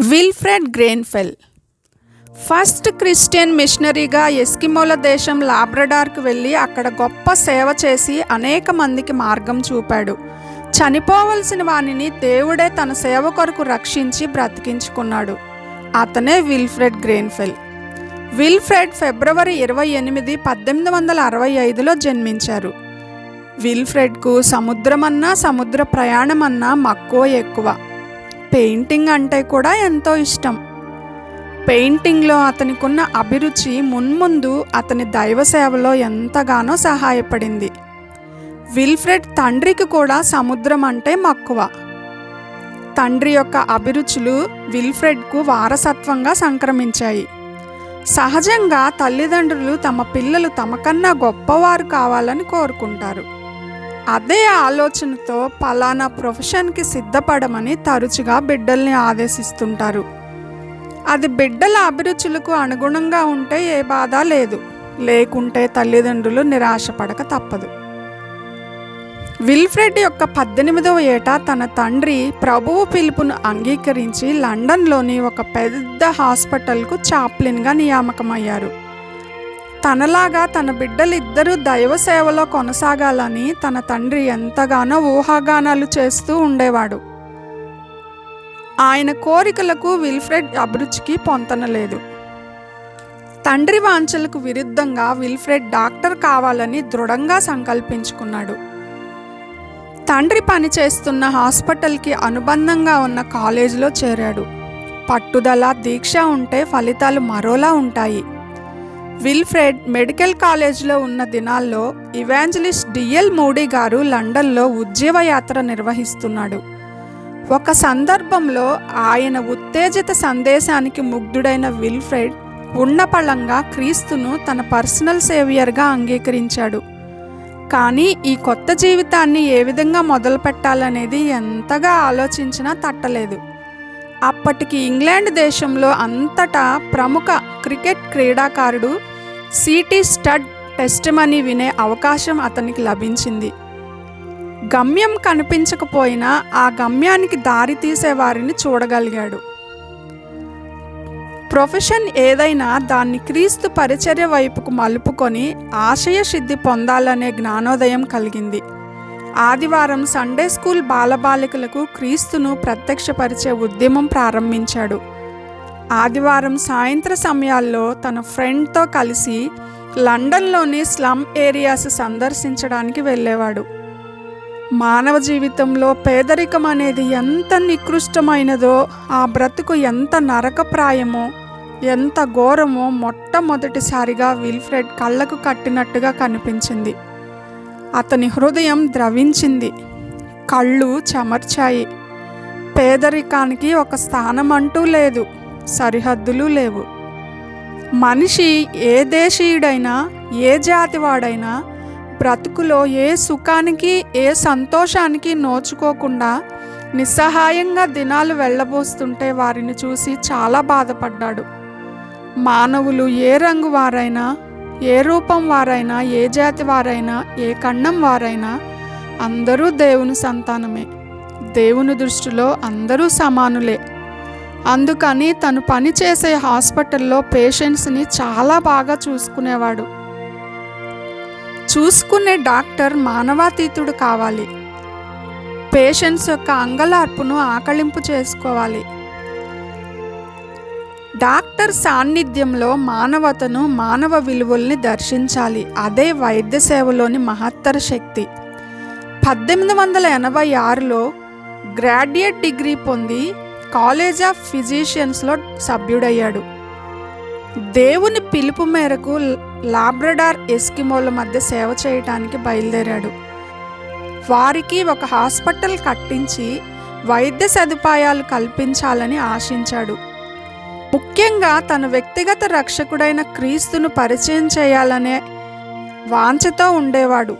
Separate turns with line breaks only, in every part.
Wilfred Grenfell first Christian మిషనరీగా ఎస్కిమోల దేశం లాబ్రడార్కు వెళ్ళి అక్కడ గొప్ప సేవ చేసి అనేక మందికి మార్గం చూపాడు. చనిపోవలసిన వానిని దేవుడే తన సేవ కొరకు రక్షించి బ్రతికించుకున్నాడు. అతనే విల్ఫ్రెడ్ గ్రెయిన్ఫెల్ విల్ఫ్రెడ్ ఫిబ్రవరి ఇరవై ఎనిమిది పద్దెనిమిది వందల అరవై ఐదులో జన్మించారు. విల్ఫ్రెడ్కు సముద్రమన్నా సముద్ర ప్రయాణమన్నా మక్కువ ఎక్కువ. పెయింటింగ్ అంటే కూడా ఎంతో ఇష్టం. పెయింటింగ్లో అతనికున్న అభిరుచి మున్ముందు అతని దైవ సేవలో ఎంతగానో సహాయపడింది. విల్ఫ్రెడ్ తండ్రికి కూడా సముద్రం అంటే మక్కువ. తండ్రి యొక్క అభిరుచులు విల్ఫ్రెడ్కు వారసత్వంగా సంక్రమించాయి. సహజంగా తల్లిదండ్రులు తమ పిల్లలు తమకన్నా గొప్పవారు కావాలని కోరుకుంటారు. అదే ఆలోచనతో పలానా ప్రొఫెషన్కి సిద్ధపడమని తరచుగా బిడ్డల్ని ఆదేశిస్తుంటారు. అది బిడ్డల అభిరుచులకు అనుగుణంగా ఉంటే ఏ బాధ లేదు. లేకుంటే తల్లిదండ్రులు నిరాశపడక తప్పదు. విల్ఫ్రెడ్ యొక్క పద్దెనిమిదవ ఏట తన తండ్రి ప్రభువు పిలుపును అంగీకరించి లండన్లోని ఒక పెద్ద హాస్పిటల్కు చాప్లిన్గా నియామకమయ్యారు. తనలాగా తన బిడ్డలిద్దరూ దైవ సేవలో కొనసాగాలని తన తండ్రి ఎంతగానో ఊహాగానాలు చేస్తూ ఉండేవాడు. ఆయన కోరికలకు విల్ఫ్రెడ్ అభిరుచికి పొంతనలేదు తండ్రి వాంఛలకు విరుద్ధంగా విల్ఫ్రెడ్ డాక్టర్ కావాలని దృఢంగా సంకల్పించుకున్నాడు. తండ్రి పనిచేస్తున్న హాస్పిటల్కి అనుబంధంగా ఉన్న కాలేజీలో చేరాడు. పట్టుదల దీక్ష ఉంటే ఫలితాలు మరోలా ఉంటాయి. విల్ఫ్రెడ్ మెడికల్ కాలేజ్లో ఉన్న దినాల్లో ఇవాంజలిస్ట్ డిఎల్ మోడీ గారు లండన్లో ఉద్యోగ యాత్ర నిర్వహిస్తున్నాడు. ఒక సందర్భంలో ఆయన ఉత్తేజిత సందేశానికి ముగ్ధుడైన విల్ఫ్రెడ్ ఉన్నపళంగా క్రీస్తును తన పర్సనల్ సేవియర్గా అంగీకరించాడు. కానీ ఈ కొత్త జీవితాన్ని ఏ విధంగా మొదలు పెట్టాలనేది ఎంతగా ఆలోచించినా తట్టలేదు. అప్పటికి ఇంగ్లాండ్ దేశంలో అంతటా ప్రముఖ క్రికెట్ క్రీడాకారుడు సిటీ స్టడ్ టెస్టమని వినే అవకాశం అతనికి లభించింది. గమ్యం కనిపించకపోయినా ఆ గమ్యానికి దారి చూడగలిగాడు. ప్రొఫెషన్ ఏదైనా దాన్ని క్రీస్తు పరిచర్య వైపుకు మలుపుకొని ఆశయ సిద్ధి పొందాలనే జ్ఞానోదయం కలిగింది. ఆదివారం సండే స్కూల్ బాలబాలికలకు క్రీస్తును ప్రత్యక్షపరిచే ఉద్యమం ప్రారంభించాడు. ఆదివారం సాయంత్ర సమయాల్లో తన ఫ్రెండ్తో కలిసి లండన్లోని స్లమ్ ఏరియాస్ సందర్శించడానికి వెళ్ళేవాడు. మానవ జీవితంలో పేదరికం అనేది ఎంత నికృష్టమైనదో ఆ బ్రతుకు ఎంత నరకప్రాయమో ఎంత ఘోరమో మొట్టమొదటిసారిగా విల్ఫ్రెడ్ కళ్ళకు కట్టినట్టుగా కనిపించింది. అతని హృదయం ద్రవించింది. కళ్ళు చెమర్చాయి. పేదరికానికి ఒక స్థానం అంటూ లేదు. సరిహద్దులు లేవు. మనిషి ఏ దేశీయుడైనా ఏ జాతివాడైనా బ్రతుకులో ఏ సుఖానికి ఏ సంతోషానికి నోచుకోకుండా నిస్సహాయంగా దినాలు వెళ్ళబోస్తుంటే వారిని చూసి చాలా బాధపడ్డాడు. మానవులు ఏ రంగు వారైనా ఏ రూపం వారైనా ఏ జాతి వారైనా ఏ ఖండం వారైనా అందరూ దేవుని సంతానమే. దేవుని దృష్టిలో అందరూ సమానులే. అందుకని తను పనిచేసే హాస్పిటల్లో పేషెంట్స్ని చాలా బాగా చూసుకునేవాడు. చూసుకునే డాక్టర్ మానవాతీతుడు కావాలి. పేషెంట్స్ యొక్క అంగలార్పును ఆకళింపు చేసుకోవాలి. డాక్టర్ సాన్నిధ్యంలో మానవతను మానవ విలువల్ని దర్శించాలి. అదే వైద్య సేవలోని మహత్తర శక్తి. పద్దెనిమిది వందల ఎనభై ఆరులో గ్రాడ్యుయేట్ డిగ్రీ పొంది కాలేజ్ ఆఫ్ ఫిజిషియన్స్లో సభ్యుడయ్యాడు. దేవుని పిలుపు మేరకు లాబ్రడార్ ఎస్కిమోల మధ్య సేవ చేయటానికి బయలుదేరాడు. వారికి ఒక హాస్పిటల్ కట్టించి వైద్య సదుపాయాలు కల్పించాలని ఆశించాడు. ముఖ్యంగా తన వ్యక్తిగత రక్షకుడైన క్రీస్తును పరిచయం చేయాలనే వాంఛతో ఉండేవాడు.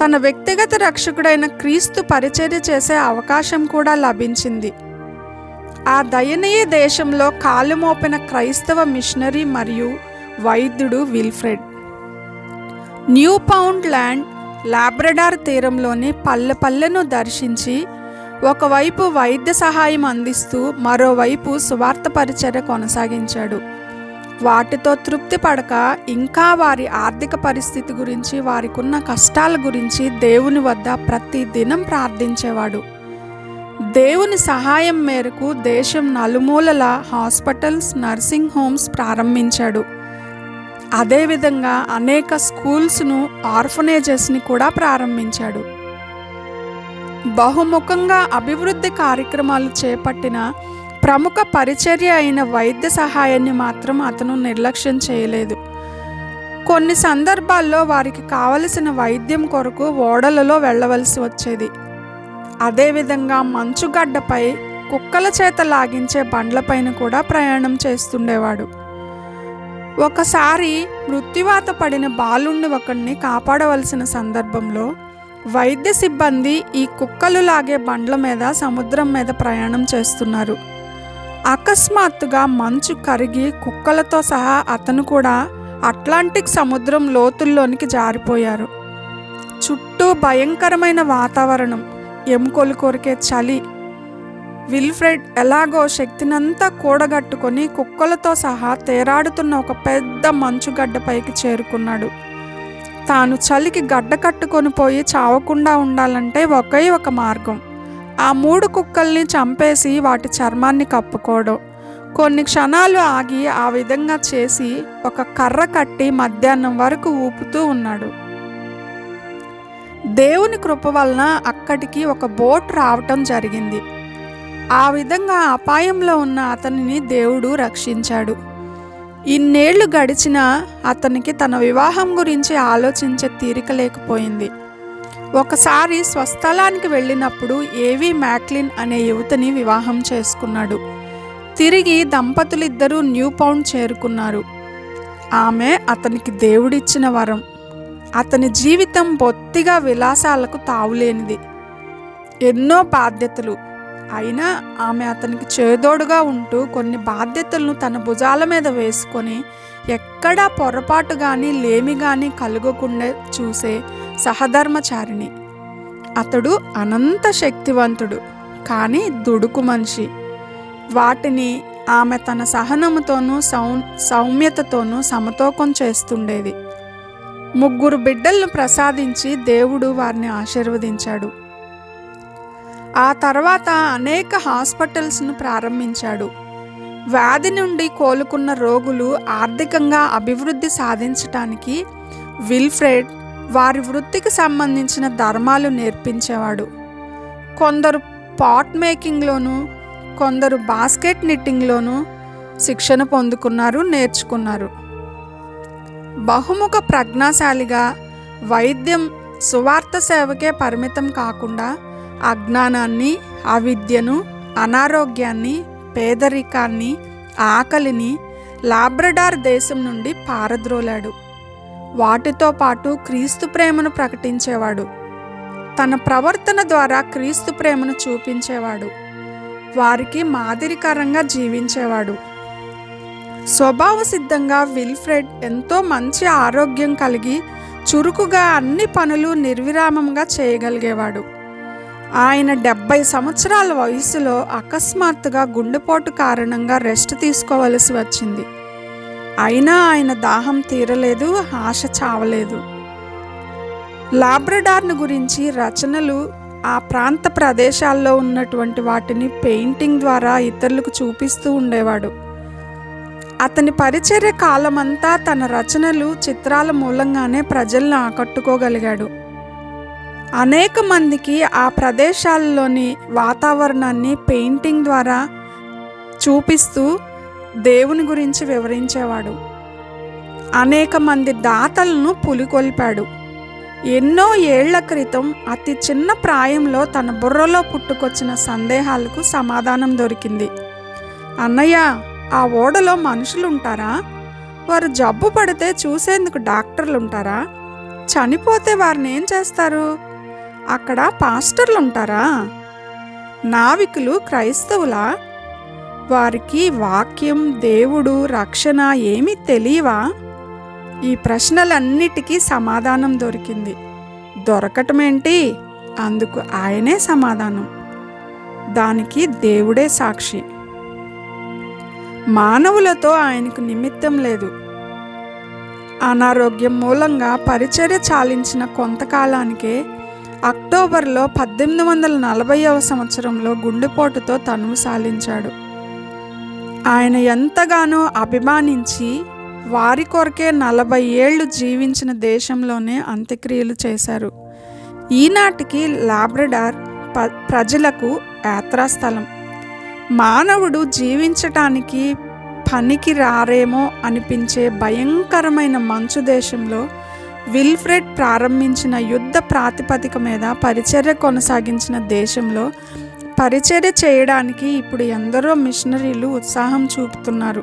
తన వ్యక్తిగత రక్షకుడైన క్రీస్తు పరిచర్య చేసే అవకాశం కూడా లభించింది. ఆ దయనీయ దేశంలో కాలు మోపిన క్రైస్తవ మిషనరీ మరియు వైద్యుడు Wilfred. Newfoundland Labrador తీరంలోని పల్లె పల్లెను దర్శించి ఒకవైపు వైద్య సహాయం అందిస్తూ మరోవైపు సువార్త పరిచర్య కొనసాగించాడు. వాటితో తృప్తి పడక ఇంకా వారి ఆర్థిక పరిస్థితి గురించి వారికున్న కష్టాల గురించి దేవుని వద్ద ప్రతి దినం ప్రార్థించేవాడు. దేవుని సహాయం మేరకు దేశం నలుమూలల హాస్పిటల్స్ నర్సింగ్ హోమ్స్ ప్రారంభించాడు. అదేవిధంగా అనేక స్కూల్స్ను ఆర్ఫనేజెస్ని కూడా ప్రారంభించాడు. బహుముఖంగా అభివృద్ధి కార్యక్రమాలు చేపట్టిన ప్రముఖ పరిచర్య అయిన వైద్య సహాయాన్ని మాత్రం అతను నిర్లక్ష్యం చేయలేదు. కొన్ని సందర్భాల్లో వారికి కావలసిన వైద్యం కొరకు ఓడలలో వెళ్ళవలసి వచ్చేది. అదేవిధంగా మంచుగడ్డపై కుక్కల చేత లాగించే బండ్లపైన కూడా ప్రయాణం చేస్తుండేవాడు. ఒకసారి మృత్యువాత పడిన బాలుణ్ణి ఒకరిని కాపాడవలసిన సందర్భంలో వైద్య సిబ్బంది ఈ కుక్కలు లాగే బండ్ల మీద సముద్రం మీద ప్రయాణం చేస్తున్నారు. అకస్మాత్తుగా మంచు కరిగి కుక్కలతో సహా అతను కూడా అట్లాంటిక్ సముద్రం లోతుల్లోనికి జారిపోయారు. చుట్టూ భయంకరమైన వాతావరణం ఎముకలు కొరికే చలి. విల్ఫ్రెడ్ ఎలాగో శక్తినంతా కూడగట్టుకొని కుక్కలతో సహా తేరాడుతున్న ఒక పెద్ద మంచుగడ్డపైకి చేరుకున్నాడు. తాను చలికి గడ్డ కట్టుకొని పోయి చావకుండా ఉండాలంటే ఒకే ఒక మార్గం. ఆ మూడు కుక్కల్ని చంపేసి వాటి చర్మాన్ని కప్పుకోవడం కొన్ని క్షణాలు ఆగి ఆ విధంగా చేసి ఒక కర్ర కట్టి మధ్యాహ్నం వరకు ఊపుతూ ఉన్నాడు. దేవుని కృప వలన అక్కడికి ఒక బోట్ రావటం జరిగింది. ఆ విధంగా అపాయంలో ఉన్న అతనిని దేవుడు రక్షించాడు. ఇన్నేళ్ళు గడిచినా అతనికి తన వివాహం గురించి ఆలోచించే తీరిక లేకపోయింది. ఒకసారి స్వస్థలానికి వెళ్ళినప్పుడు ఏవి మ్యాక్లిన్ అనే యువతిని వివాహం చేసుకున్నాడు. తిరిగి దంపతులిద్దరూ న్యూ పౌండ్ చేరుకున్నారు. ఆమె అతనికి దేవుడిచ్చిన వరం. అతని జీవితం బొత్తిగా విలాసాలకు తావులేనిది. ఎన్నో బాధ్యతలు. అయినా ఆమె అతనికి చేదోడుగా ఉంటూ కొన్ని బాధ్యతలను తన భుజాల మీద వేసుకొని ఎక్కడా పొరపాటు కానీ లేమి కానీ కలుగకుండా చూసే సహధర్మచారిణి. అతడు అనంత శక్తివంతుడు కానీ దుడుకు మనిషి. వాటిని ఆమె తన సహనముతోనూ సౌ సౌమ్యతతోనూ సమతూకం చేస్తుండేది. ముగ్గురు బిడ్డలను ప్రసాదించి దేవుడు వారిని ఆశీర్వదించాడు. ఆ తర్వాత అనేక హాస్పిటల్స్ను ప్రారంభించాడు. వ్యాధి నుండి కోలుకున్న రోగులు ఆర్థికంగా అభివృద్ధి సాధించటానికి విల్ఫ్రెడ్ వారి వృత్తికి సంబంధించిన ధర్మాలు నేర్పించేవాడు. కొందరు పాట్ మేకింగ్లోను కొందరు బాస్కెట్ నిట్టింగ్లోనూ శిక్షణ పొందుకున్నారు నేర్చుకున్నారు. బహుముఖ ప్రజ్ఞాశాలిగా వైద్యం సువార్త సేవకే పరిమితం కాకుండా అజ్ఞానాన్ని అవిద్యను అనారోగ్యాన్ని పేదరికాన్ని ఆకలిని లాబ్రడార్ దేశం నుండి పారద్రోలాడు. వాటితో పాటు క్రీస్తు ప్రేమను ప్రకటించేవాడు. తన ప్రవర్తన ద్వారా క్రీస్తు ప్రేమను చూపించేవాడు. వారికి మాదిరికరంగా జీవించేవాడు. స్వభావ సిద్ధంగా విల్ఫ్రెడ్ ఎంతో మంచి ఆరోగ్యం కలిగి చురుకుగా అన్ని పనులు నిర్విరామంగా చేయగలిగేవాడు. ఆయన డెబ్బై సంవత్సరాల వయసులో అకస్మాత్తుగా గుండెపోటు కారణంగా రెస్ట్ తీసుకోవలసి వచ్చింది. అయినా ఆయన దాహం తీరలేదు ఆశ చావలేదు. లాబ్రడార్ను గురించి రచనలు ఆ ప్రాంత ప్రదేశాల్లో ఉన్నటువంటి వాటిని పెయింటింగ్ ద్వారా ఇతరులకు చూపిస్తూ ఉండేవాడు. అతని పరిచర్య కాలమంతా తన రచనలు చిత్రాల మూలంగానే ప్రజలను ఆకట్టుకోగలిగాడు. అనేక మందికి ఆ ప్రదేశాల్లోని వాతావరణాన్ని పెయింటింగ్ ద్వారా చూపిస్తూ దేవుని గురించి వివరించేవాడు. అనేక మంది దాతలను పులికొల్పాడు. ఎన్నో ఏళ్ళ క్రితం అతి చిన్న ప్రాయంలో తన బుర్రలో పుట్టుకొచ్చిన సందేహాలకు సమాధానం దొరికింది. అన్నయ్య ఆ ఓడలో మనుషులు ఉంటారా వారు జబ్బు పడితే చూసేందుకు డాక్టర్లు ఉంటారా చనిపోతే వారిని ఏం చేస్తారు? అక్కడ పాస్టర్లు ఉంటారా నావికులు క్రైస్తవులా? వారికి వాక్యం దేవుడు రక్షణ ఏమీ తెలియవా? ఈ ప్రశ్నలన్నిటికీ సమాధానం దొరికింది. దొరకటమేంటి? అందుకు ఆయనే సమాధానం. దానికి దేవుడే సాక్షి. మానవులతో ఆయనకు నిమిత్తం లేదు. అనారోగ్యం మూలంగా పరిచర్య చాలించిన కొంతకాలానికే అక్టోబర్లో పద్దెనిమిది వందల నలభైవ సంవత్సరంలో గుండెపోటుతో తనువు సాలించాడు. ఆయన ఎంతగానో అభిమానించి వారి కొరకే నలభై ఏళ్ళు జీవించిన దేశంలోనే అంత్యక్రియలు చేశారు. ఈనాటికి లాబ్రడార్ ప ప్రజలకు యాత్రాస్థలం. మానవుడు జీవించటానికి పనికి రారేమో అనిపించే భయంకరమైన మంచు దేశంలో విల్ఫ్రెడ్ ప్రారంభించిన యుద్ధ ప్రాతిపదిక మీద పరిచర్య కొనసాగించిన దేశంలో పరిచర్య చేయడానికి ఇప్పుడు ఎందరో మిషనరీలు ఉత్సాహం చూపుతున్నారు.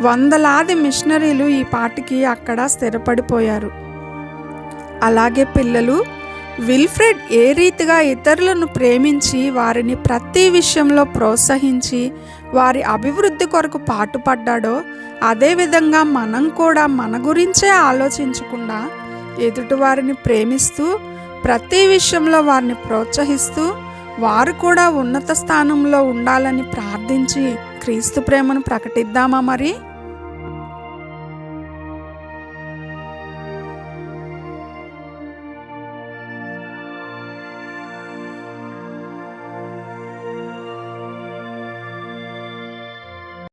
వందలాది మిషనరీలు ఈ పాటికి అక్కడ స్థిరపడిపోయారు. అలాగే పిల్లలు విల్ఫ్రెడ్ ఏ రీతిగా ఇతరులను ప్రేమించి వారిని ప్రతి విషయంలో ప్రోత్సహించి వారి అభివృద్ధి కొరకు పాటుపడ్డాడో అదేవిధంగా మనం కూడా మన గురించే ఆలోచించకుండా ఎదుటివారిని ప్రేమిస్తూ ప్రతి విషయంలో వారిని ప్రోత్సహిస్తూ వారు కూడా ఉన్నత స్థానంలో ఉండాలని ప్రార్థించి క్రీస్తు ప్రేమను ప్రకటిద్దామా మరి?